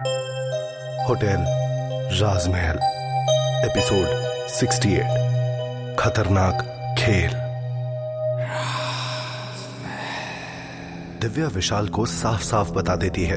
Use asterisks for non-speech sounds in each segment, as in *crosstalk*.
Hotel राजमहल, episode 68 खतरनाक खेल। दिव्या विशाल को साफ़ साफ़ बता देती है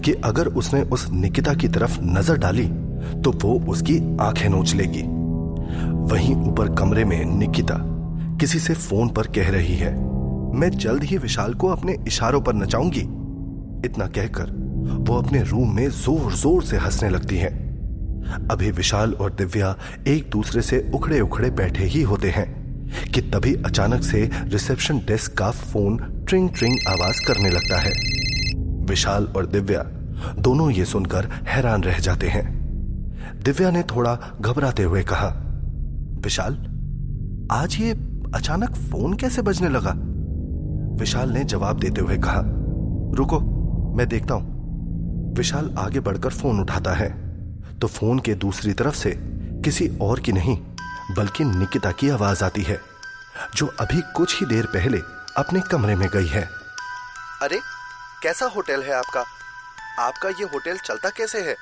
कि अगर उसने उस निकिता की तरफ़ नज़र डाली तो वो उसकी आँखें नोच लेगी। वहीं ऊपर कमरे में निकिता किसी से फ़ोन पर कह रही है, मैं जल्द ही विशाल को अपने इशारों पर नचाऊँगी। इतना कहकर वो अपने रूम में ज़ोर ज़ोर से हंसने लगती है। अभी विशाल और दिव्या एक दूसरे से उखड़े उखड़े बैठे ही होते हैं, कि तभी अचानक से रिसेप्शन डेस्क का फ़ोन ट्रिंग ट्रिंग आवाज़ करने लगता है। विशाल और दिव्या दोनों ये सुनकर हैरान रह जाते हैं। दिव्या ने थोड़ा घबराते हुए कहा, विशाल, आज ये अचानक फ़ोन कैसे बजने लगा? विशाल ने जवाब देते हुए कहा, रुको, मैं देखता हूँ। विशाल आगे बढ़कर फ़ोन उठाता है। तो फ़ोन के दूसरी तरफ़ से किसी और की नहीं बल्कि निकिता की आवाज़ आती है जो अभी कुछ ही देर पहले अपने कमरे में गई है। अरे कैसा होटल है आपका? आपका ये होटल चलता कैसे है?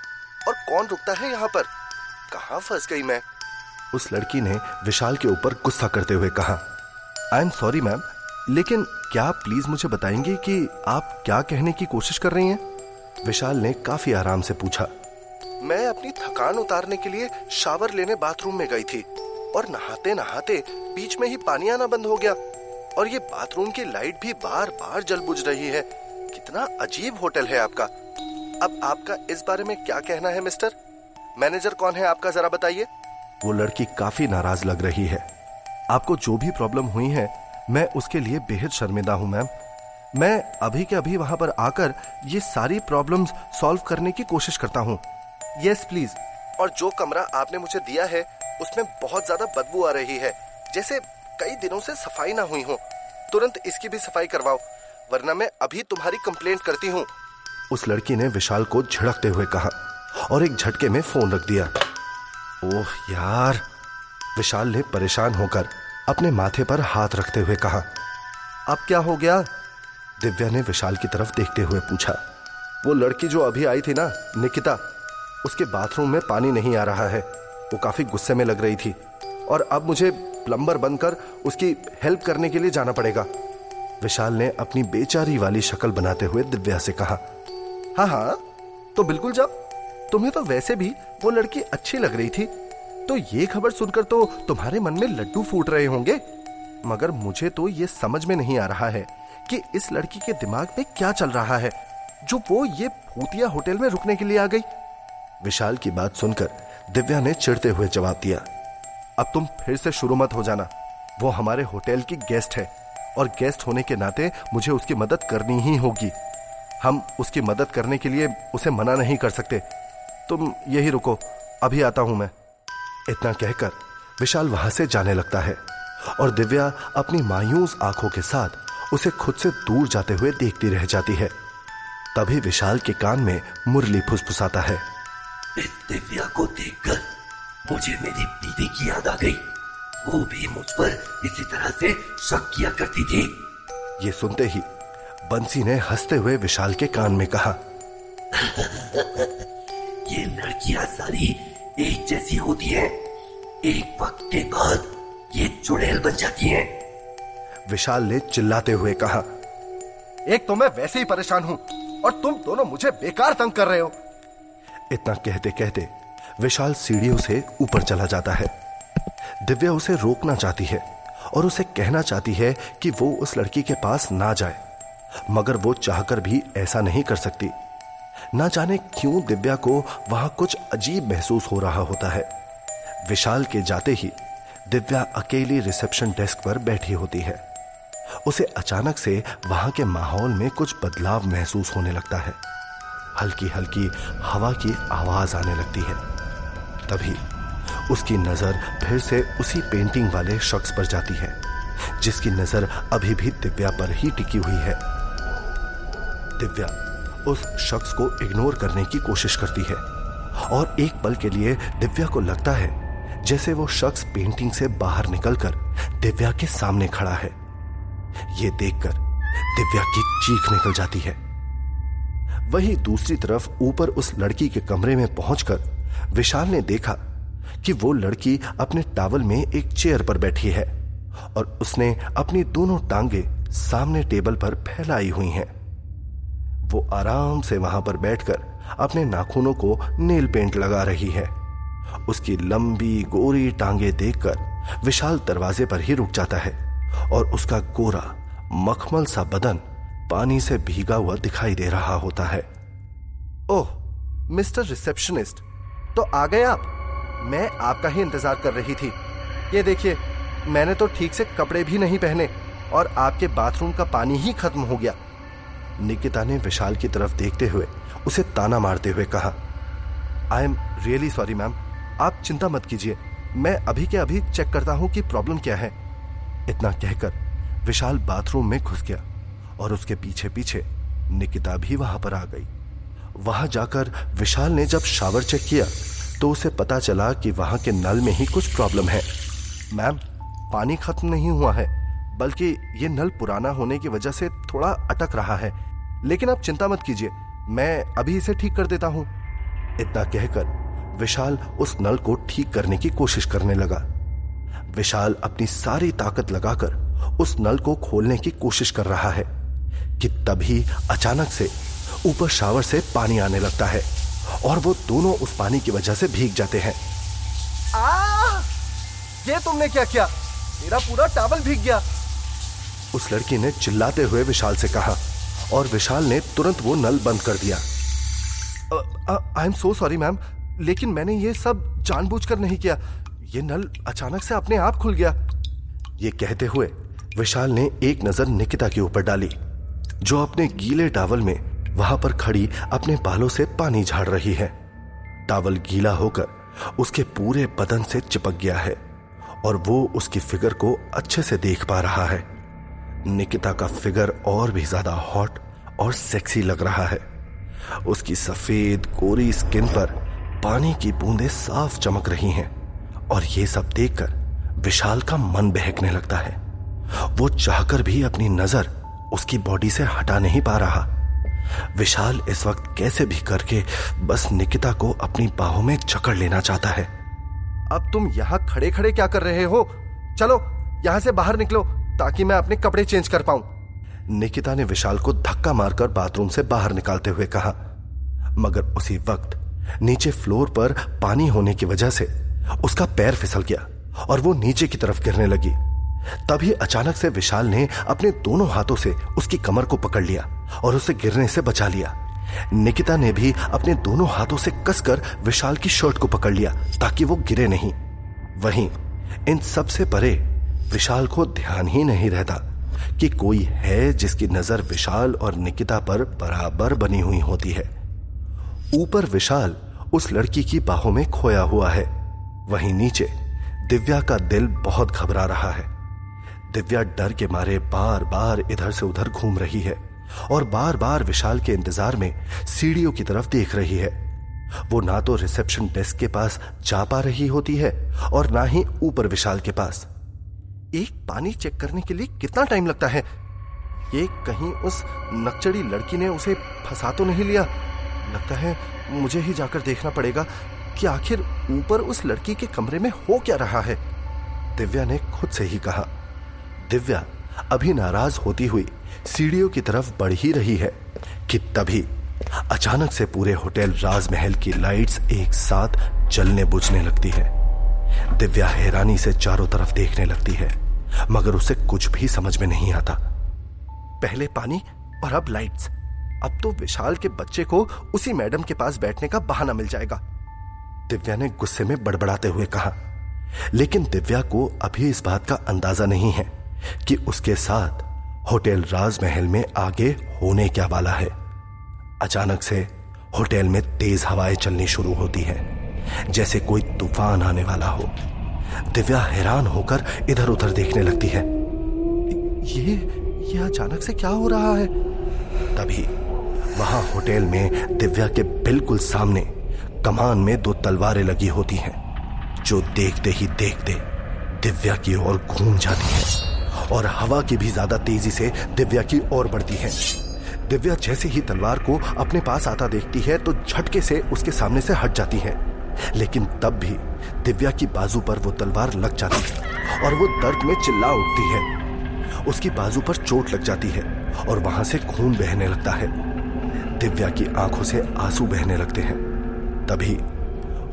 और कौन रुकता है यहाँ पर? कहा फंस गई मैं? उस लड़की ने विशाल के ऊपर गुस्सा करते हुए कहा आई एम सॉरी मैम लेकिन क्या आप प्लीज़ मुझे बताएँगे कि आप क्या कहने की कोशिश कर रही हैं? विशाल ने काफ़ी आराम से पूछा, मैं अपनी थकान उतारने के लिए शावर लेने बाथरूम में गई थी और नहाते नहाते बीच में ही पानी आना बंद हो गया और ये बाथरूम की लाइट भी बार बार जल बुझ रही है। कितना अजीब होटल है आपका। अब आपका इस बारे में क्या कहना है, मिस्टर? मैनेजर कौन है आपका, जरा बताइए? वो लड़की काफ़ी नाराज़ लग रही है। आपको जो भी प्रॉब्लम हुई है, मैं उसके लिए बेहद शर्मिंदा हूँ, मैम। मैं अभी के अभी वहाँ पर आकर ये सारी प्रॉब्लम्स सॉल्व करने की कोशिश करता हूँ। यस प्लीज़ और जो कमरा आपने मुझे दिया है, उसमें बहुत ज़्यादा बदबू आ रही है, जैसे कई दिनों से सफ़ाई ना हुई हो। तुरंत इसकी भी सफ़ाई करवाओ, वरना मैं अभी तुम्हारी कंप्लेंट करती हूँ। उस लड़की ने विशाल को झड़कते हुए कहा और एक झटके में फ़ोन रख दिया। ओह, यार। विशाल ने परेशान होकर अपने माथे पर हाथ रखते हुए कहा, अब क्या हो गया? दिव्या ने विशाल की तरफ़ देखते हुए पूछा, वो लड़की जो अभी आई थी ना, निकिता, उसके बाथरूम में पानी नहीं आ रहा है। वो काफ़ी गुस्से में लग रही थी। और अब मुझे प्लम्बर बनकर उसकी हेल्प करने के लिए जाना पड़ेगा। विशाल ने अपनी बेचारी वाली शक्ल बनाते हुए दिव्या से कहा हाँ हाँ तो बिल्कुल जाओ। तुम्हें तो वैसे भी वो लड़की अच्छी लग रही थी। तो ये खबर सुनकर तो तुम्हारे मन में लड्डू फूट रहे होंगे। मगर मुझे तो ये समझ में नहीं आ रहा है कि इस लड़की के दिमाग में क्या चल रहा है, जो वो ये भूतिया होटल में रुकने के लिए आ गई। विशाल की बात सुनकर दिव्या ने चिढ़ते हुए जवाब दिया, अब तुम फिर से शुरू मत हो जाना। वो हमारे होटल की गेस्ट है और गेस्ट होने के नाते मुझे उसकी मदद करनी ही होगी। हम उसकी मदद करने के लिए उसे मना नहीं कर सकते। तुम यही रुको, अभी आता हूँ मैं। इतना कहकर विशाल वहाँ से जाने लगता है और दिव्या अपनी मायूस आँखों के साथ उसे खुद से दूर जाते हुए देखती रह जाती है तभी विशाल के कान में मुरली फुसफुसाता है इस दिव्या को देखकर मुझे मेरी बीवी की याद आ गई वो भी मुझ पर इसी तरह से शक किया करती थी ये सुनते ही बंसी ने हँसते हुए विशाल के कान में कहा *laughs* ये लड़कियाँ सारी एक जैसी होती हैं। एक वक्त के बाद ये चुड़ैल बन जाती हैं। विशाल ने चिल्लाते हुए कहा एक तो मैं वैसे ही परेशान हूँ और तुम दोनों मुझे बेकार तंग कर रहे हो। इतना कहते कहते विशाल सीढ़ियों से ऊपर चला जाता है। दिव्या उसे रोकना चाहती है और उसे कहना चाहती है कि वो उस लड़की के पास ना जाए मगर वो चाहकर भी ऐसा नहीं कर सकती। ना जाने क्यों दिव्या को वहाँ कुछ अजीब महसूस हो रहा होता है। विशाल के जाते ही दिव्या अकेली रिसेप्शन डेस्क पर बैठी होती है। उसे अचानक से वहाँ के माहौल में कुछ बदलाव महसूस होने लगता है। हल्की हल्की हवा की आवाज़ आने लगती है। तभी उसकी नज़र फिर से उसी पेंटिंग वाले शख्स पर जाती है, जिसकी नज़र अभी भी दिव्या पर ही टिकी हुई है। दिव्या उस शख्स को इग्नोर करने की कोशिश करती है और एक पल के लिए दिव्या को लगता है, जैसे वो शख्स पेंटिंग से बाहर निकलकर दिव्या के सामने खड़ा है। ये देखकर दिव्या की चीख निकल जाती है। वही दूसरी तरफ़ ऊपर उस लड़की के कमरे में पहुंचकर विशाल ने देखा कि वो लड़की अपने टावल में एक चेयर पर बैठी है और उसने अपनी दोनों टांगे सामने टेबल पर फैलाई हुई हैं। वो आराम से वहाँ पर बैठकर अपने नाखूनों को नेल पेंट लगा रही है। उसकी लंबी गोरी टांगे देखकर विशाल दरवाजे पर ही रुक जाता है। और उसका गोरा मखमल सा बदन पानी से भीगा हुआ दिखाई दे रहा होता है। ओह, मिस्टर रिसेप्शनिस्ट तो आ गए आप? मैं आपका ही इंतज़ार कर रही थी। ये देखिए, मैंने तो ठीक से कपड़े भी नहीं पहने और आपके बाथरूम का पानी ही खत्म हो गया। निकिता ने विशाल की तरफ़ देखते हुए उसे ताना मारते हुए कहा I am really sorry ma'am आप चिंता मत कीजिए। मैं अभी के अभी चेक करता हूँ कि प्रॉब्लम क्या है। इतना कहकर विशाल बाथरूम में घुस गया और उसके पीछे पीछे निकिता भी वहाँ पर आ गई। वहाँ जाकर विशाल ने जब शावर चेक किया तो उसे पता चला कि वहाँ के नल में ही कुछ प्रॉब्लम है। मैम, पानी खत्म नहीं हुआ है, बल्कि ये नल पुराना होने की वजह से थोड़ा अटक रहा है। लेकिन आप चिंता मत कीजिए, मैं अभी इसे ठीक कर देता हूँ। इतना कहकर विशाल उस नल को ठीक करने की कोशिश करने लगा। विशाल अपनी सारी ताकत लगाकर उस नल को खोलने की कोशिश कर रहा है कि तभी अचानक से ऊपर शावर से पानी आने लगता है और वो दोनों उस पानी की वजह से भीग जाते हैं। आ! ये तुमने क्या किया? मेरा पूरा टावल भीग गया। उस लड़की ने चिल्लाते हुए विशाल से कहा और विशाल ने तुरंत वो नल बंद कर दिया। I am so sorry ma'am लेकिन मैंने ये सब जानबूझकर नहीं किया। ये नल अचानक से अपने आप खुल गया। ये कहते हुए विशाल ने एक नज़र निकिता के ऊपर डाली, जो अपने गीले टावल में वहाँ पर खड़ी अपने बालों से पानी झाड़ रही है। टावल गीला होकर उसके पूरे बदन से चिपक गया है और वो उसकी फिगर को अच्छे से देख पा रहा है। निकिता का फिगर और भी ज़्यादा हॉट और सेक्सी लग रहा है। उसकी सफ़ेद कोरी स्किन पर पानी की बूंदें साफ़ चमक रही हैं। और ये सब देखकर विशाल का मन बहकने लगता है। वो चाहकर भी अपनी नज़र उसकी बॉडी से हटा नहीं पा रहा। विशाल इस वक्त कैसे भी करके बस निकिता को अपनी बाहों में जकड़ लेना चाहता है। अब तुम यहाँ खड़े खड़े क्या कर रहे हो? चलो, यहाँ से बाहर निकलो, ताकि मैं अपने कपड़े चेंज कर पाऊँ। निकिता ने विशाल को धक्का मारकर बाथरूम से बाहर निकालते हुए कहा, मगर उसी वक्त नीचे फ्लोर पर पानी होने की वजह से उसका पैर फिसल गया और वो नीचे की तरफ़ गिरने लगी। तभी अचानक से विशाल ने अपने दोनों हाथों से उसकी कमर को पकड़ लिया और उसे गिरने से बचा लिया। निकिता ने भी अपने दोनों हाथों से कसकर विशाल की शर्ट को पकड़ लिया ताकि वो गिरे नहीं। वहीं इन सबसे परे विशाल को ध्यान ही नहीं रहता कि कोई है जिसकी नज़र विशाल और निकिता पर बराबर बनी हुई होती है। ऊपर विशाल उस लड़की की बाहों में खोया हुआ है। वहीं नीचे दिव्या का दिल बहुत घबरा रहा है। दिव्या डर के मारे बार बार इधर से उधर घूम रही है और बार बार विशाल के इंतज़ार में सीढ़ियों की तरफ़ देख रही है। वो ना तो रिसेप्शन डेस्क के पास जा पा रही होती है और ना ही ऊपर विशाल के पास। एक पानी चेक करने के लिए कितना टाइम लगता है? ये कहीं उस नक्चड़ी लड़की ने उसे फंसा तो नहीं लिया? लगता है मुझे ही जाकर देखना पड़ेगा। कि आखिर ऊपर उस लड़की के कमरे में हो क्या रहा है? दिव्या ने खुद से ही कहा, दिव्या, अभी नाराज़ होती हुई सीढ़ियों की तरफ़ बढ़ ही रही है कि तभी अचानक से पूरे होटल राजमहल की लाइट्स एक साथ जलने बुझने लगती है। दिव्या हैरानी से चारों तरफ़ देखने लगती है, मगर उसे कुछ भी समझ में नहीं आता। पहले पानी और अब लाइट्स। अब तो विशाल के बच्चे को उसी मैडम के पास बैठने का बहाना मिल जाएगा। दिव्या ने गुस्से में बड़बड़ाते हुए कहा, लेकिन दिव्या को अभी इस बात का अंदाज़ा नहीं है कि उसके साथ होटल राजमहल में आगे होने क्या वाला है। अचानक से होटल में तेज हवाएँ चलनी शुरू होती हैं, जैसे कोई तूफ़ान आने वाला हो। दिव्या हैरान होकर इधर उधर देखने लगती है। ये ये अचानक से क्या हो रहा है? तभी वहाँ होटल में दिव्या के बिल्कुल सामने कमान में दो तलवारें लगी होती हैं, जो देखते ही देखते दिव्या की ओर घूम जाती है, और हवा की भी ज़्यादा तेज़ी से दिव्या की ओर बढ़ती है। दिव्या जैसे ही तलवार को अपने पास आता देखती है तो झटके से उसके सामने से हट जाती है। लेकिन तब भी दिव्या की बाजू पर वो तलवार लग जाती है, और वो दर्द में चिल्ला उठती है। उसकी बाजू पर चोट लग जाती है, और वहाँ से खून बहने लगता है। दिव्या की आँखों से आँसू बहने लगते हैं। तभी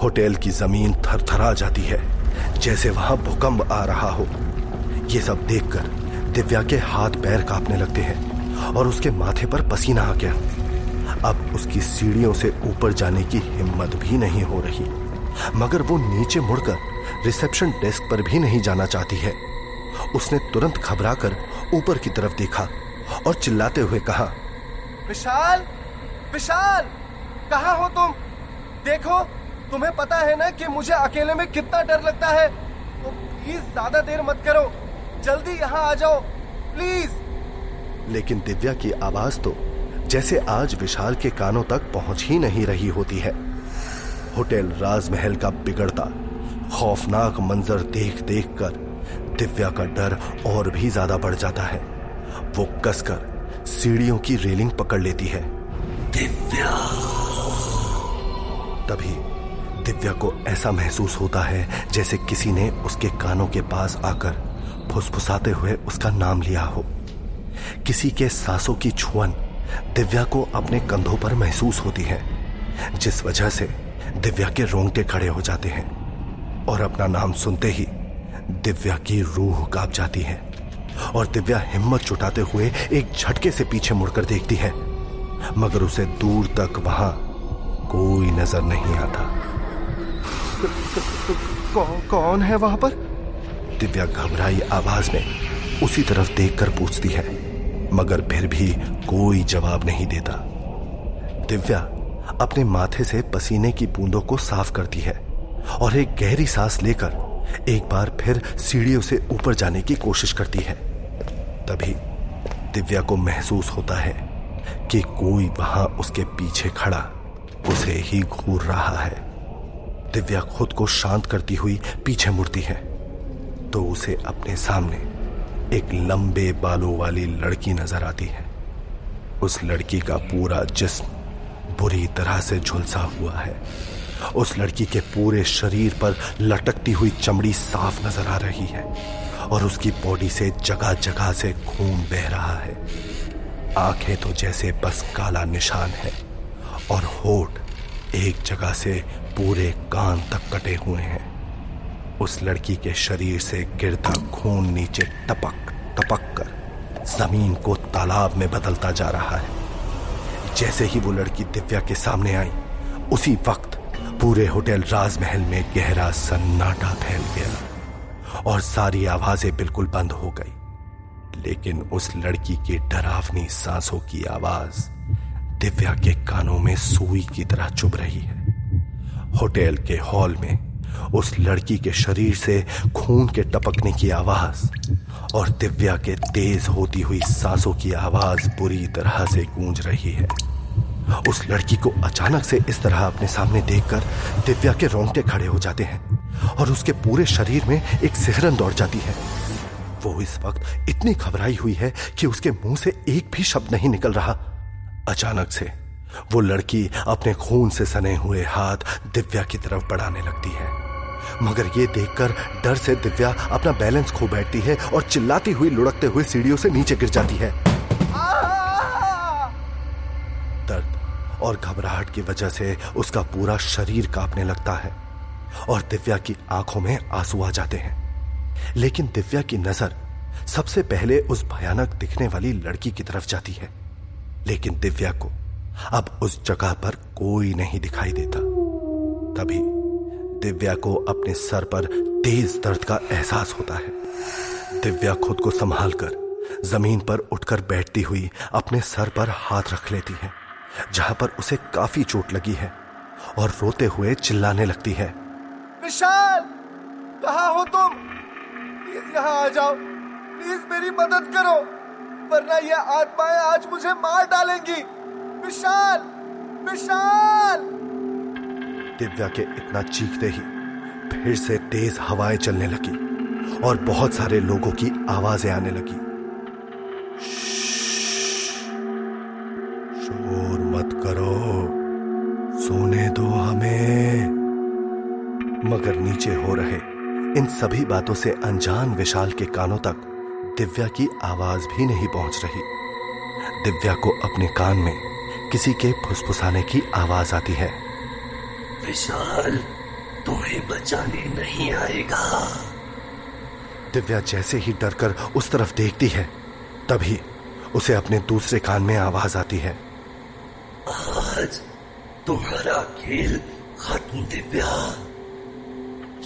होटल की ज़मीन थरथरा जाती है, जैसे वहाँ भूकंप आ रहा हो। ये सब देखकर दिव्या के हाथ पैर कांपने लगते हैं और उसके माथे पर पसीना आ गया। अब उसकी सीढ़ियों से ऊपर जाने की हिम्मत भी नहीं हो रही, मगर वो नीचे मुड़कर रिसेप्शन डेस्क पर भी नहीं जाना चाहती है। उसने तुरंत घबराकर ऊपर की तरफ़ देखा और चिल्लाते हुए कहा, विशाल! विशाल! कहा हो तुम? देखो तुम्हें पता है ना कि मुझे अकेले में कितना डर लगता है। तो प्लीज़ ज़्यादा देर मत करो। जल्दी यहाँ आ जाओ। प्लीज़ लेकिन दिव्या की आवाज़ तो जैसे आज विशाल के कानों तक पहुँच ही नहीं रही होती है। होटल राजमहल का बिगड़ता खौफनाक मंजर देख देख कर दिव्या का डर और भी ज़्यादा बढ़ जाता है। वो कसकर सीढ़ियों की रेलिंग पकड़ लेती है। दिव्या। तभी दिव्या को ऐसा महसूस होता है जैसे किसी ने उसके कानों के पास आकर फुसफुसाते हुए उसका नाम लिया हो। किसी के सांसों की छुअन दिव्या को अपने कंधों पर महसूस होती है, जिस वजह से दिव्या के रोंगटे खड़े हो जाते हैं और अपना नाम सुनते ही दिव्या की रूह काँप जाती है और दिव्या हिम्मत जुटाते हुए एक झटके से पीछे मुड़कर देखती है, मगर उसे दूर तक वहाँ कोई नज़र नहीं आता। कौन कौन है वहाँ पर? दिव्या घबराई आवाज़ में उसी तरफ़ देखकर पूछती है मगर फिर भी कोई जवाब नहीं देता। दिव्या अपने माथे से पसीने की बूंदों को साफ़ करती है और एक गहरी सांस लेकर एक बार फिर सीढ़ियों से ऊपर जाने की कोशिश करती है। तभी दिव्या को महसूस होता है कि कोई वहाँ उसके पीछे खड़ा उसे ही घूर रहा है। दिव्या खुद को शांत करती हुई पीछे मुड़ती है। तो उसे अपने सामने एक लंबे बालों वाली लड़की नज़र आती है। उस लड़की का पूरा जिस्म बुरी तरह से झुलसा हुआ है। उस लड़की के पूरे शरीर पर लटकती हुई चमड़ी साफ़ नज़र आ रही है और उसकी बॉडी से जगह जगह से खून बह रहा है। आँखें तो जैसे बस काला निशान है। और होठ एक जगह से पूरे कान तक कटे हुए हैं। उस लड़की के शरीर से गिरता खून नीचे टपक टपक कर ज़मीन को तालाब में बदलता जा रहा है। जैसे ही वो लड़की दिव्या के सामने आई, उसी वक्त पूरे होटल राजमहल में गहरा सन्नाटा फैल गया और सारी आवाज़ें बिल्कुल बंद हो गई। लेकिन उस लड़की की डरावनी सांसों की आवाज़ दिव्या के कानों में सुई की तरह चुभ रही है। होटल के हॉल में उस लड़की के शरीर से खून के टपकने की आवाज़ और दिव्या के तेज होती हुई सांसों की आवाज़ बुरी तरह से गूंज रही है। उस लड़की को अचानक से इस तरह अपने सामने देखकर दिव्या के रोंगटे खड़े हो जाते हैं और उसके पूरे शरीर में एक सिहरन दौड़ जाती है। वो इस वक्त इतनी घबराई हुई है कि उसके मुँह से एक भी शब्द नहीं निकल रहा। अचानक से वो लड़की अपने खून से सने हुए हाथ दिव्या की तरफ़ बढ़ाने लगती है। मगर ये देखकर डर से दिव्या अपना बैलेंस खो बैठती है और चिल्लाती हुई लुढ़कते हुए सीढ़ियों से नीचे गिर जाती है। दर्द और घबराहट की वजह से उसका पूरा शरीर कांपने लगता है और दिव्या की आँखों में आँसू आ जाते हैं। लेकिन दिव्या की नज़र सबसे पहले उस भयानक दिखने वाली लड़की की तरफ़ जाती है। लेकिन दिव्या को अब उस जगह पर कोई नहीं दिखाई देता। तभी दिव्या को अपने सर पर तेज दर्द का एहसास होता है। दिव्या खुद को संभाल कर ज़मीन पर उठकर बैठती हुई अपने सर पर हाथ रख लेती है, जहाँ पर उसे काफ़ी चोट लगी है और रोते हुए चिल्लाने लगती है। विशाल, कहा हो तुम? प्लीज़ यहाँ आ जाओ। प्लीज़ मेरी मदद करो। वरना ये आत्माएँ आज मुझे मार डालेंगी। विशाल! विशाल! दिव्या के इतना चीखते ही फिर से तेज हवाएँ चलने लगी और बहुत सारे लोगों की आवाज़ें आने लगी। शोर मत करो सोने दो हमें मगर नीचे हो रहे इन सभी बातों से अनजान विशाल के कानों तक दिव्या की आवाज़ भी नहीं पहुँच रही। दिव्या को अपने कान में किसी के फुसफुसाने की आवाज़ आती है। विशाल तुम्हें बचाने नहीं आएगा। दिव्या जैसे ही डरकर उस तरफ़ देखती है तभी उसे अपने दूसरे कान में आवाज़ आती है। आज तुम्हारा खेल खत्म दिव्या।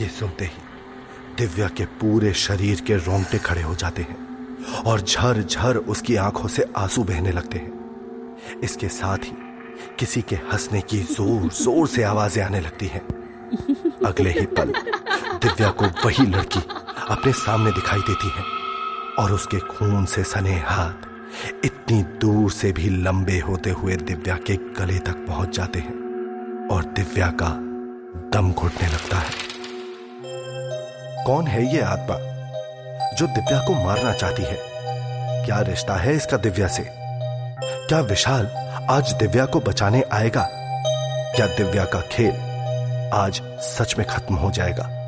ये सुनते ही दिव्या के पूरे शरीर के रोंगटे खड़े हो जाते हैं। और झर झर उसकी आँखों से आँसू बहने लगते हैं। इसके साथ ही किसी के हंसने की ज़ोर ज़ोर से आवाज़ें आने लगती हैं। अगले ही पल दिव्या को वही लड़की अपने सामने दिखाई देती है और उसके खून से सने हाथ इतनी दूर से भी लंबे होते हुए दिव्या के गले तक पहुँच जाते हैं और दिव्या का दम घुटने लगता है। कौन है ये आत्मा? जो दिव्या को मारना चाहती है। क्या रिश्ता है इसका दिव्या से? क्या विशाल आज दिव्या को बचाने आएगा? क्या दिव्या का खेल आज सच में खत्म हो जाएगा?